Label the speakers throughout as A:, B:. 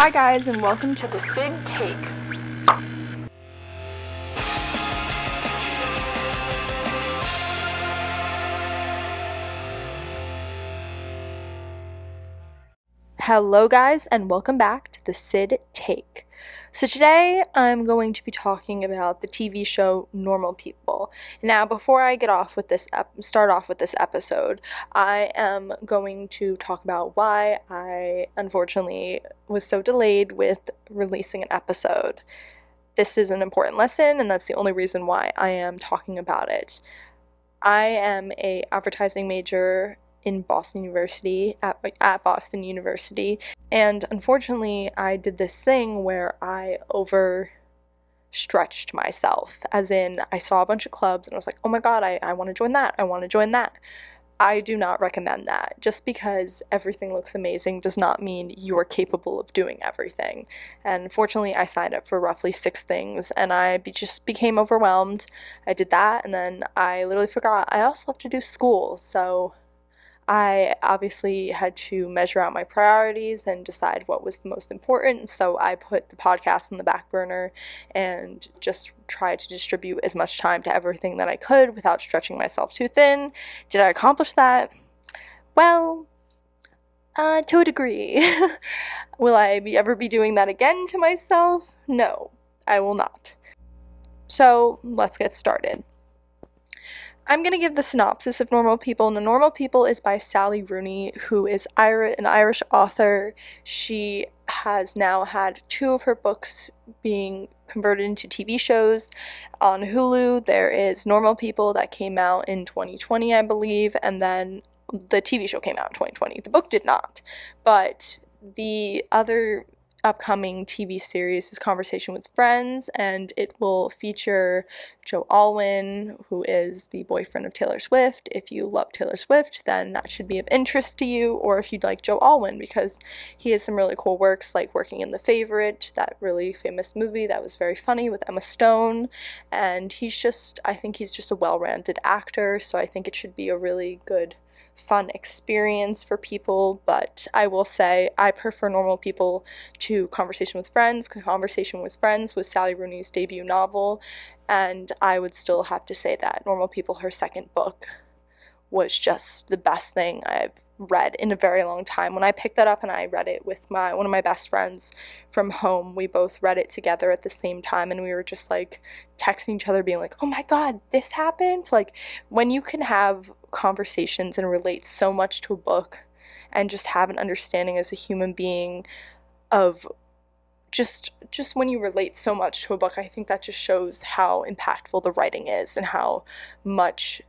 A: Hi, guys, and welcome to the Sid Take. Hello, guys, and welcome back to the Sid Take. So, today I'm going to be talking about the TV show Normal People. Now, before I get off with this, ep- start off with this episode, I am going to talk about why I unfortunately was so delayed with releasing an episode. This is an important lesson, and that's the only reason why I am talking about it. I am a advertising major in Boston University at, at Boston University. And unfortunately, I did this thing where I overstretched myself, as in, I saw a bunch of clubs and I was like, oh my god, I, I want to join that, I want to join that. I do not recommend that. Just because everything looks amazing does not mean you are capable of doing everything. And fortunately, I signed up for roughly six things and I be- just became overwhelmed. I did that and then I literally forgot I also have to do school. So I obviously had to measure out my priorities and decide what was the most important. So I put the podcast on the back burner and just tried to distribute as much time to everything that I could without stretching myself too thin. Did I accomplish that? Well, uh, to a degree. will I be, ever be doing that again to myself? No, I will not. So let's get started. I'm going to give the synopsis of Normal People. And Normal People is by Sally Rooney, who is an Irish author. She has now had two of her books being converted into TV shows on Hulu. There is Normal People that came out in 2020, I believe, and then the TV show came out in 2020. The book did not, but the other upcoming TV series is Conversation with Friends, and it will feature Joe Alwyn, who is the boyfriend of Taylor Swift. If you love Taylor Swift, then that should be of interest to you, or if you'd like Joe Alwyn, because he has some really cool works, like working in The Favorite, that really famous movie that was very funny with Emma Stone, and he's just, I think he's just a well rounded actor, so I think it should be a really good fun experience for people, but I will say I prefer Normal People to Conversation with Friends. Conversation with Friends was Sally Rooney's debut novel, and I would still have to say that Normal People, her second book, was just the best thing I've read in a very long time. When I picked that up and I read it with my one of my best friends from home, we both read it together at the same time and we were just like texting each other being like, "Oh my god, this happened?" Like when you can have conversations and relate so much to a book and just have an understanding as a human being of just just when you relate so much to a book, I think that just shows how impactful the writing is and how much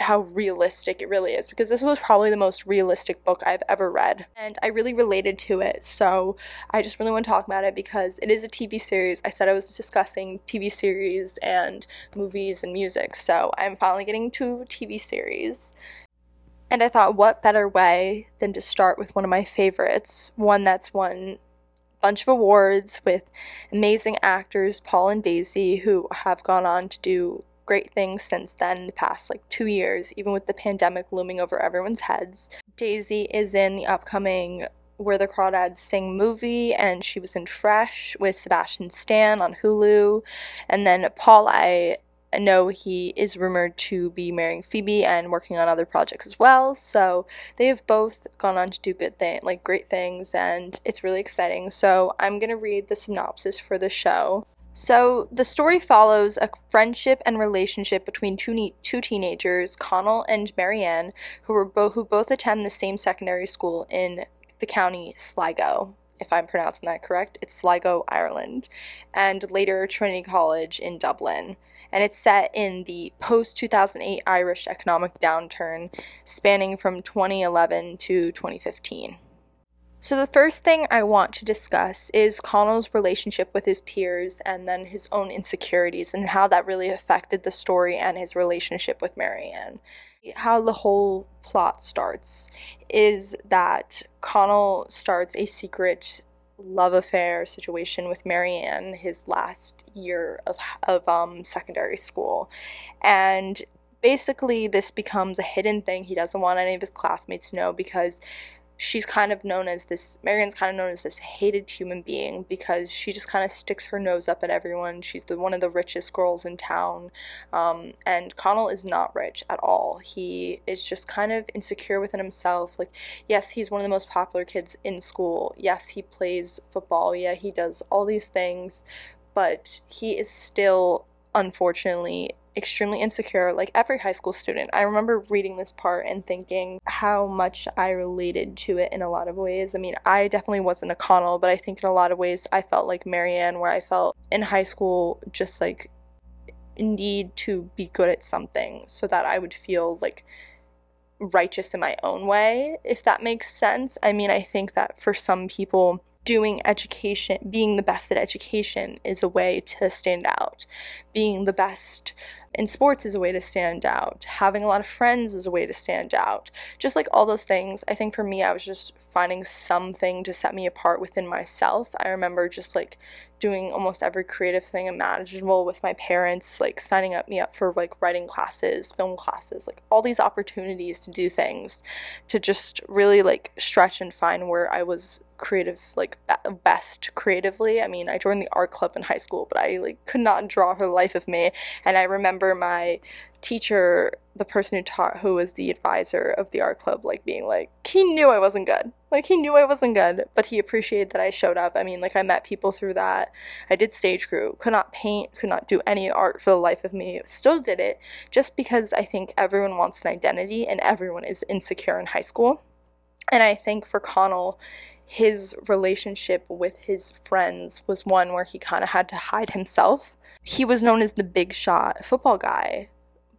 A: how realistic it really is because this was probably the most realistic book I've ever read and I really related to it. So I just really want to talk about it because it is a TV series. I said I was discussing TV series and movies and music. So I'm finally getting to TV series. And I thought what better way than to start with one of my favorites, one that's won a bunch of awards with amazing actors Paul and Daisy who have gone on to do great things since then the past like two years, even with the pandemic looming over everyone's heads. Daisy is in the upcoming Where the Crawdads Sing movie, and she was in Fresh with Sebastian Stan on Hulu. And then Paul, I know he is rumored to be marrying Phoebe and working on other projects as well. So they have both gone on to do good thing, like great things, and it's really exciting. So I'm gonna read the synopsis for the show. So the story follows a friendship and relationship between two, ne- two teenagers, Connell and Marianne, who were bo- who both attend the same secondary school in the county Sligo. If I'm pronouncing that correct, it's Sligo, Ireland, and later Trinity College in Dublin. And it's set in the post 2008 Irish economic downturn, spanning from 2011 to 2015. So, the first thing I want to discuss is Connell's relationship with his peers and then his own insecurities and how that really affected the story and his relationship with Marianne. How the whole plot starts is that Connell starts a secret love affair situation with Marianne his last year of, of um, secondary school. And basically, this becomes a hidden thing he doesn't want any of his classmates to know because she's kind of known as this Marianne's kind of known as this hated human being because she just kind of sticks her nose up at everyone. She's the one of the richest girls in town, um, and Connell is not rich at all. He is just kind of insecure within himself. Like, yes, he's one of the most popular kids in school. Yes, he plays football. Yeah, he does all these things, but he is still unfortunately extremely insecure, like every high school student. I remember reading this part and thinking how much I related to it in a lot of ways. I mean, I definitely wasn't a Connell, but I think in a lot of ways I felt like Marianne, where I felt in high school just like need to be good at something so that I would feel like righteous in my own way, if that makes sense. I mean, I think that for some people, doing education, being the best at education is a way to stand out. Being the best in sports is a way to stand out. Having a lot of friends is a way to stand out. Just like all those things, I think for me, I was just finding something to set me apart within myself. I remember just like doing almost every creative thing imaginable with my parents, like signing up me up for like writing classes, film classes, like all these opportunities to do things to just really like stretch and find where I was creative like best creatively. I mean, I joined the art club in high school, but I like could not draw for the life of me. And I remember my teacher, the person who taught, who was the advisor of the art club, like being like, he knew I wasn't good. Like, he knew I wasn't good, but he appreciated that I showed up. I mean, like, I met people through that. I did stage crew, could not paint, could not do any art for the life of me. Still did it just because I think everyone wants an identity and everyone is insecure in high school. And I think for Connell, his relationship with his friends was one where he kind of had to hide himself. He was known as the big shot football guy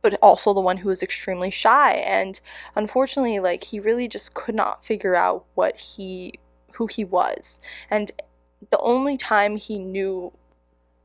A: but also the one who was extremely shy and unfortunately like he really just could not figure out what he who he was and the only time he knew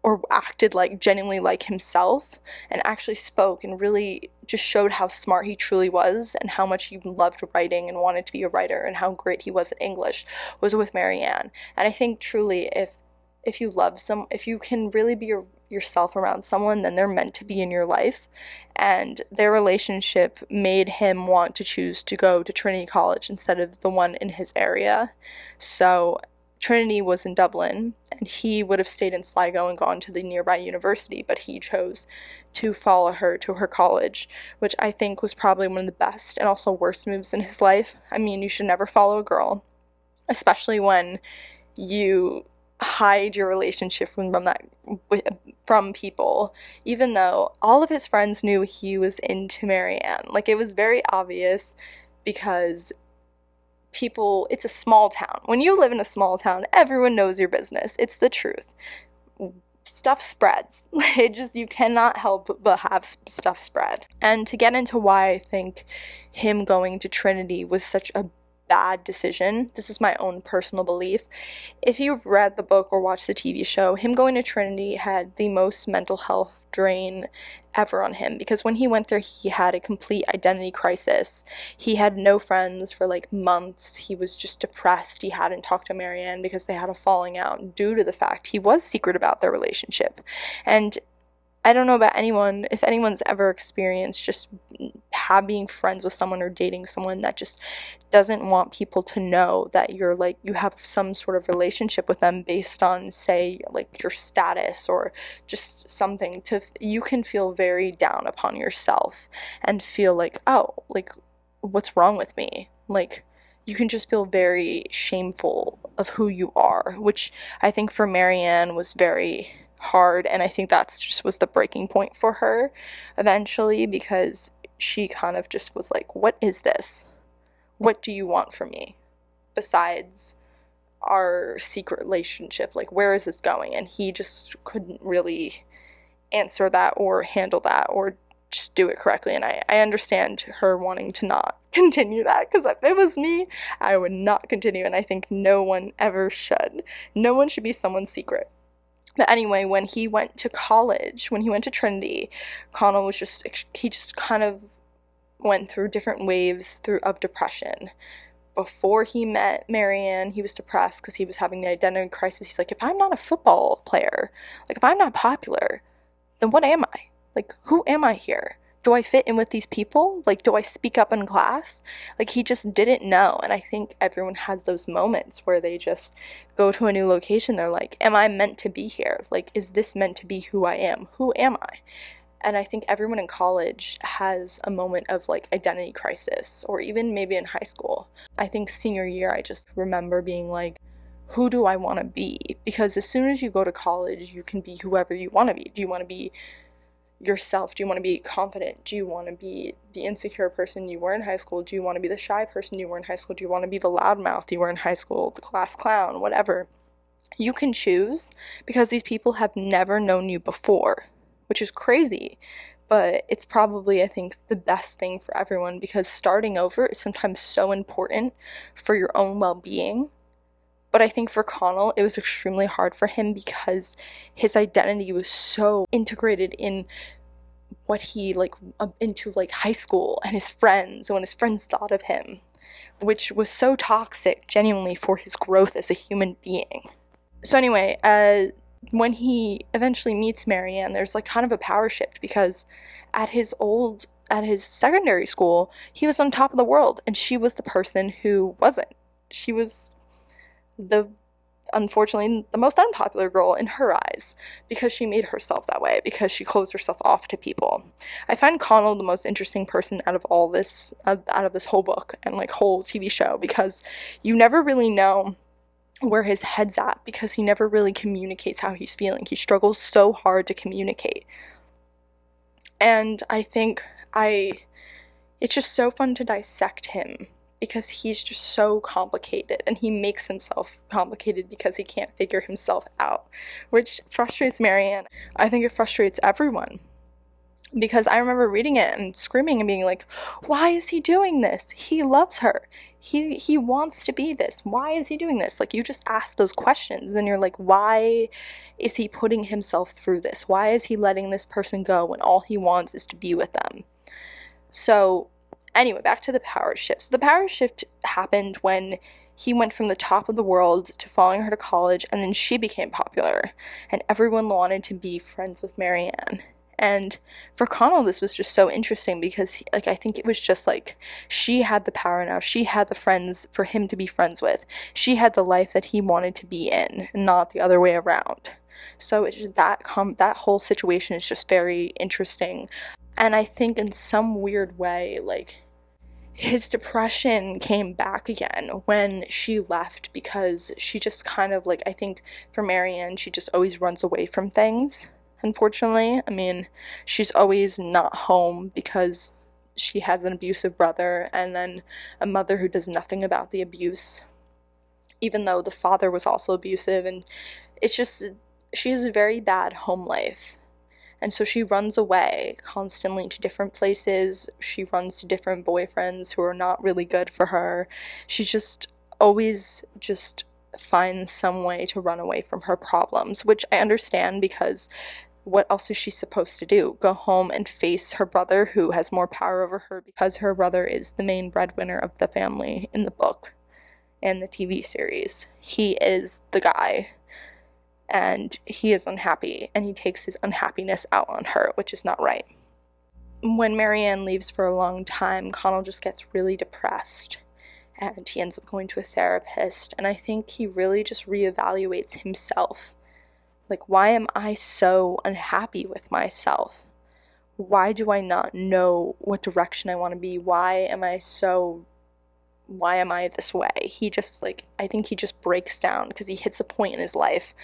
A: or acted like genuinely like himself and actually spoke and really just showed how smart he truly was and how much he loved writing and wanted to be a writer and how great he was at English was with Marianne. And I think truly if if you love some if you can really be your yourself around someone, then they're meant to be in your life. And their relationship made him want to choose to go to Trinity College instead of the one in his area. So Trinity was in Dublin, and he would have stayed in Sligo and gone to the nearby university, but he chose to follow her to her college, which I think was probably one of the best and also worst moves in his life. I mean, you should never follow a girl, especially when you hide your relationship from that from people even though all of his friends knew he was into Marianne. Like it was very obvious because people it's a small town. When you live in a small town everyone knows your business. It's the truth. Stuff spreads. It just you cannot help but have stuff spread. And to get into why i think him going to trinity was such a bad decision. This is my own personal belief. If you've read the book or watched the TV show, him going to Trinity had the most mental health drain ever on him because when he went there, he had a complete identity crisis. He had no friends for like months. He was just depressed. He hadn't talked to Marianne because they had a falling out due to the fact he was secret about their relationship. And I don't know about anyone, if anyone's ever experienced just having friends with someone or dating someone that just doesn't want people to know that you're like you have some sort of relationship with them based on say like your status or just something to you can feel very down upon yourself and feel like oh like what's wrong with me? Like you can just feel very shameful of who you are which i think for marianne was very hard and i think that's just was the breaking point for her eventually because she kind of just was like what is this? What do you want from me besides our secret relationship? Like where is this going? And he just couldn't really answer that or handle that or just do it correctly and i, I understand her wanting to not continue that because if it was me i would not continue and i think no one ever should. No one should be someone's secret but anyway, when he went to college, when he went to Trinity, Connell was just he just kind of went through different waves through of depression. Before he met Marianne, he was depressed because he was having the identity crisis. He's like, if I'm not a football player, like if I'm not popular, then what am I? Like, who am I here? Do I fit in with these people? Like, do I speak up in class? Like, he just didn't know. And I think everyone has those moments where they just go to a new location. They're like, Am I meant to be here? Like, is this meant to be who I am? Who am I? And I think everyone in college has a moment of like identity crisis, or even maybe in high school. I think senior year, I just remember being like, who do I want to be? Because as soon as you go to college, you can be whoever you want to be. Do you want to be yourself? Do you want to be confident? Do you want to be the insecure person you were in high school? Do you want to be the shy person you were in high school? Do you want to be the loudmouth you were in high school, the class clown, whatever? You can choose because these people have never known you before, which is crazy. But it's probably, I think, the best thing for everyone because starting over is sometimes so important for your own well being but I think for Connell, it was extremely hard for him because his identity was so integrated in what he like uh, into like high school and his friends and what his friends thought of him, which was so toxic genuinely for his growth as a human being. So anyway, uh when he eventually meets Marianne, there's like kind of a power shift because at his old at his secondary school, he was on top of the world and she was the person who wasn't. She was the unfortunately the most unpopular girl in her eyes because she made herself that way because she closed herself off to people. I find connell the most interesting person out of all this uh, out of this whole book and like whole tv show because you never really know where his head's at because he never really communicates how he's feeling. He struggles so hard to communicate. And i think i it's just so fun to dissect him because he's just so complicated and he makes himself complicated because he can't figure himself out, which frustrates Marianne. I think it frustrates everyone because I remember reading it and screaming and being like, "Why is he doing this? He loves her. He he wants to be this. Why is he doing this?" Like you just ask those questions and you're like, "Why is he putting himself through this? Why is he letting this person go when all he wants is to be with them?" So, Anyway, back to the power shift. So the power shift happened when he went from the top of the world to following her to college, and then she became popular, and everyone wanted to be friends with Marianne. And for Connell, this was just so interesting because, he, like, I think it was just like she had the power now. She had the friends for him to be friends with. She had the life that he wanted to be in, not the other way around. So it's just that com- that whole situation is just very interesting, and I think in some weird way, like his depression came back again when she left because she just kind of like I think for Marianne she just always runs away from things unfortunately. I mean she's always not home because she has an abusive brother and then a mother who does nothing about the abuse even though the father was also abusive. And it's just she has a very bad home life and so she runs away constantly to different places. She runs to different boyfriends who are not really good for her. She just always just finds some way to run away from her problems, which I understand because what else is she supposed to do? Go home and face her brother who has more power over her because her brother is the main breadwinner of the family in the book and the TV series. He is the guy and he is unhappy and he takes his unhappiness out on her, which is not right. When Marianne leaves for a long time, Connell just gets really depressed and he ends up going to a therapist. And I think he really just reevaluates himself. Like, why am I so unhappy with myself? Why do I not know what direction I want to be? Why am I so why am I this way? He just like I think he just breaks down because he hits a point in his life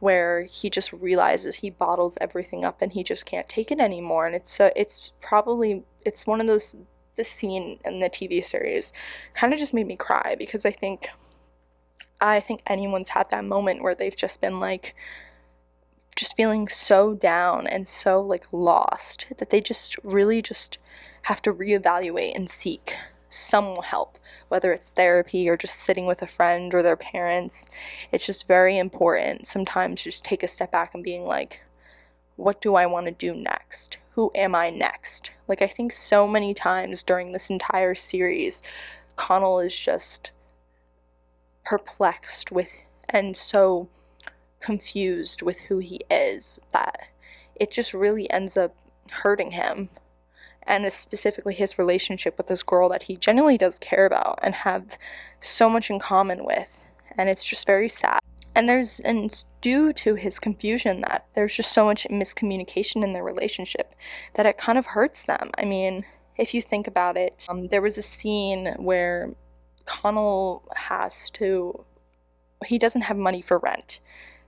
A: where he just realizes he bottles everything up and he just can't take it anymore. And it's so it's probably it's one of those the scene in the TV series kind of just made me cry because I think I think anyone's had that moment where they've just been like just feeling so down and so like lost that they just really just have to reevaluate and seek some help, whether it's therapy or just sitting with a friend or their parents. It's just very important sometimes just take a step back and being like, what do I want to do next? Who am I next? Like, I think so many times during this entire series, Connell is just perplexed with and so confused with who he is that it just really ends up hurting him and specifically his relationship with this girl that he genuinely does care about and have so much in common with. And it's just very sad. And there's and it's due to his confusion that there's just so much miscommunication in their relationship that it kind of hurts them. I mean, if you think about it, um, there was a scene where Connell has to he doesn't have money for rent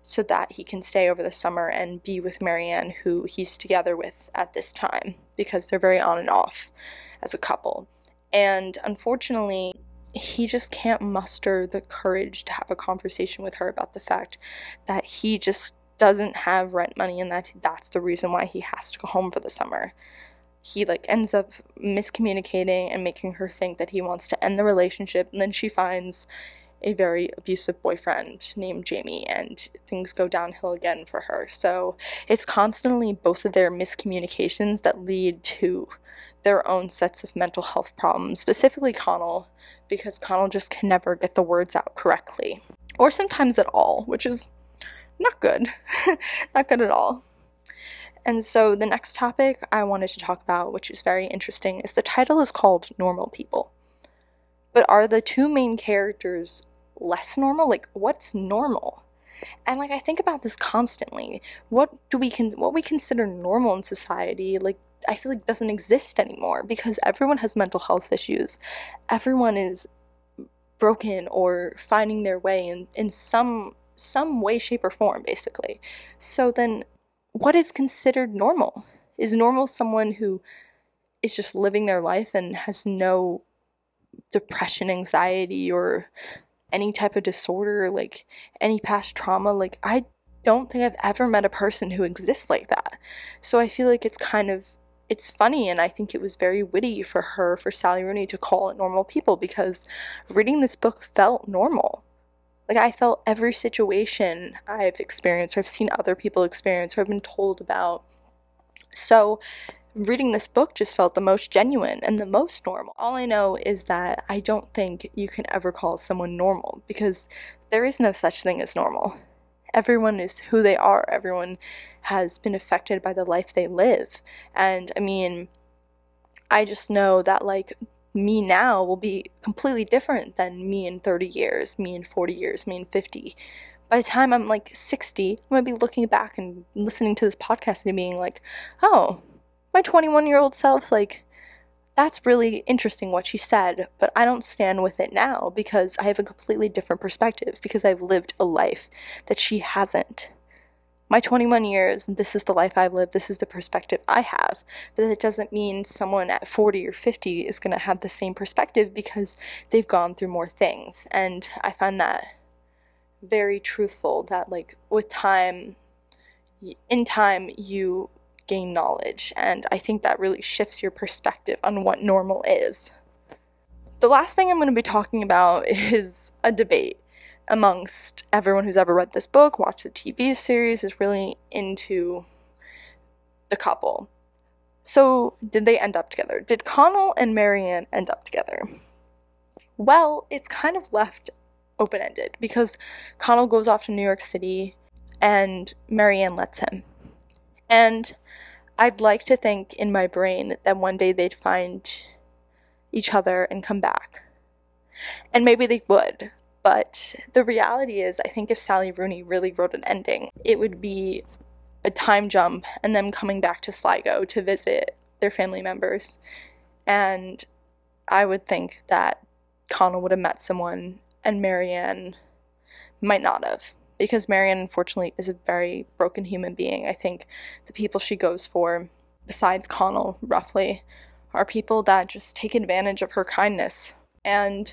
A: so that he can stay over the summer and be with Marianne, who he's together with at this time, because they're very on and off as a couple. And unfortunately, he just can't muster the courage to have a conversation with her about the fact that he just doesn't have rent money and that that's the reason why he has to go home for the summer. He like ends up miscommunicating and making her think that he wants to end the relationship and then she finds a very abusive boyfriend named Jamie, and things go downhill again for her. So it's constantly both of their miscommunications that lead to their own sets of mental health problems, specifically Connell, because Connell just can never get the words out correctly, or sometimes at all, which is not good. not good at all. And so the next topic I wanted to talk about, which is very interesting, is the title is called Normal People. But are the two main characters less normal? Like, what's normal? And like I think about this constantly. What do we con- what we consider normal in society? Like I feel like doesn't exist anymore because everyone has mental health issues. Everyone is broken or finding their way in, in some some way, shape, or form, basically. So then what is considered normal? Is normal someone who is just living their life and has no depression, anxiety, or any type of disorder, like any past trauma. Like, I don't think I've ever met a person who exists like that. So I feel like it's kind of it's funny and I think it was very witty for her for Sally Rooney to call it normal people because reading this book felt normal. Like I felt every situation I've experienced or I've seen other people experience or I've been told about. So reading this book just felt the most genuine and the most normal. All I know is that I don't think you can ever call someone normal because there is no such thing as normal. Everyone is who they are, everyone has been affected by the life they live. And I mean, I just know that like me now will be completely different than me in 30 years, me in 40 years, me in 50 by the time I'm like 60, I'm gonna be looking back and listening to this podcast and being like, oh, my 21 year old self, like, that's really interesting what she said, but I don't stand with it now because I have a completely different perspective because I've lived a life that she hasn't. My 21 years, this is the life I've lived, this is the perspective I have. But it doesn't mean someone at 40 or 50 is going to have the same perspective because they've gone through more things. And I find that very truthful that, like, with time, in time, you gain knowledge, and I think that really shifts your perspective on what normal is. The last thing I'm going to be talking about is a debate amongst everyone who's ever read this book, watched the TV series, is really into the couple. So, did they end up together? Did Connell and Marianne end up together? Well, it's kind of left open ended because Connell goes off to New York City and Marianne lets him. And I'd like to think in my brain that one day they'd find each other and come back. And maybe they would, but the reality is, I think if Sally Rooney really wrote an ending, it would be a time jump and them coming back to Sligo to visit their family members. And I would think that Connell would have met someone and Marianne might not have because Marianne, unfortunately, is a very broken human being. I think the people she goes for, besides Connell, roughly, are people that just take advantage of her kindness. And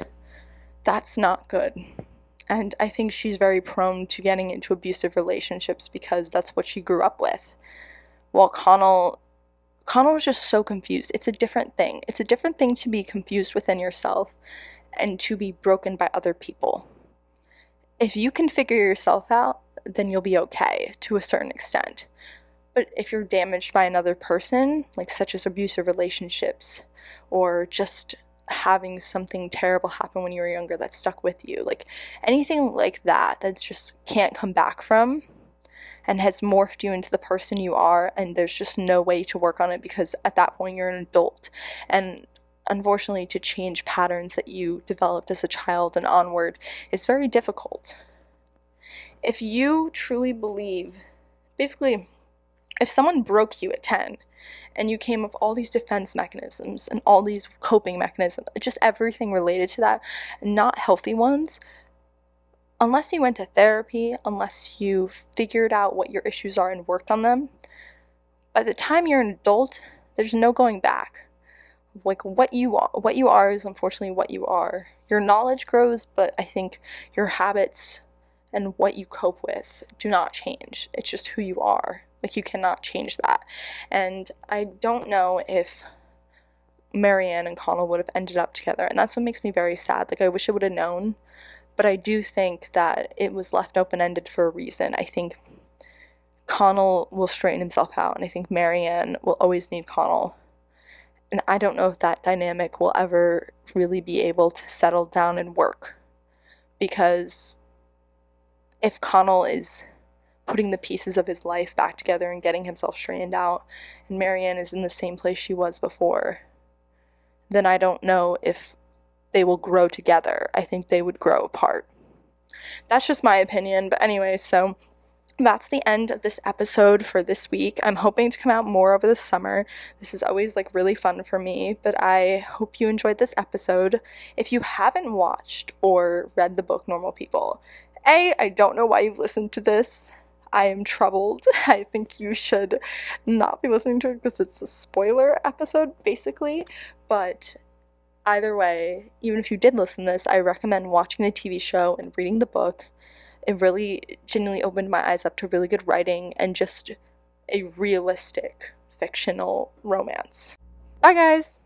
A: that's not good. And I think she's very prone to getting into abusive relationships because that's what she grew up with. While Connell Connell was just so confused. It's a different thing. It's a different thing to be confused within yourself and to be broken by other people if you can figure yourself out, then you'll be okay to a certain extent. But if you're damaged by another person, like such as abusive relationships, or just having something terrible happen when you were younger that stuck with you, like anything like that, that's just can't come back from, and has morphed you into the person you are, and there's just no way to work on it because at that point you're an adult. And unfortunately, to change patterns that you developed as a child and onward is very difficult. If you truly believe, basically, if someone broke you at 10 and you came up all these defense mechanisms and all these coping mechanisms, just everything related to that, not healthy ones, unless you went to therapy, unless you figured out what your issues are and worked on them, by the time you're an adult, there's no going back. Like what you are, what you are is unfortunately what you are. Your knowledge grows, but I think your habits and what you cope with do not change. It's just who you are. Like you cannot change that. And I don't know if Marianne and Connell would have ended up together, and that's what makes me very sad. Like I wish I would have known but I do think that it was left open ended for a reason. I think Connell will straighten himself out, and I think Marianne will always need Connell. And I don't know if that dynamic will ever really be able to settle down and work. Because if Connell is putting the pieces of his life back together and getting himself straightened out, and Marianne is in the same place she was before, then I don't know if they will grow together. I think they would grow apart. That's just my opinion, but anyway, so that's the end of this episode for this week. I'm hoping to come out more over the summer. This is always like really fun for me, but I hope you enjoyed this episode. If you haven't watched or read the book Normal People, A, I don't know why you've listened to this. I am troubled. I think you should not be listening to it because it's a spoiler episode, basically. But either way, even if you did listen to this, I recommend watching the TV show and reading the book. It really genuinely opened my eyes up to really good writing and just a realistic fictional romance. Bye, guys!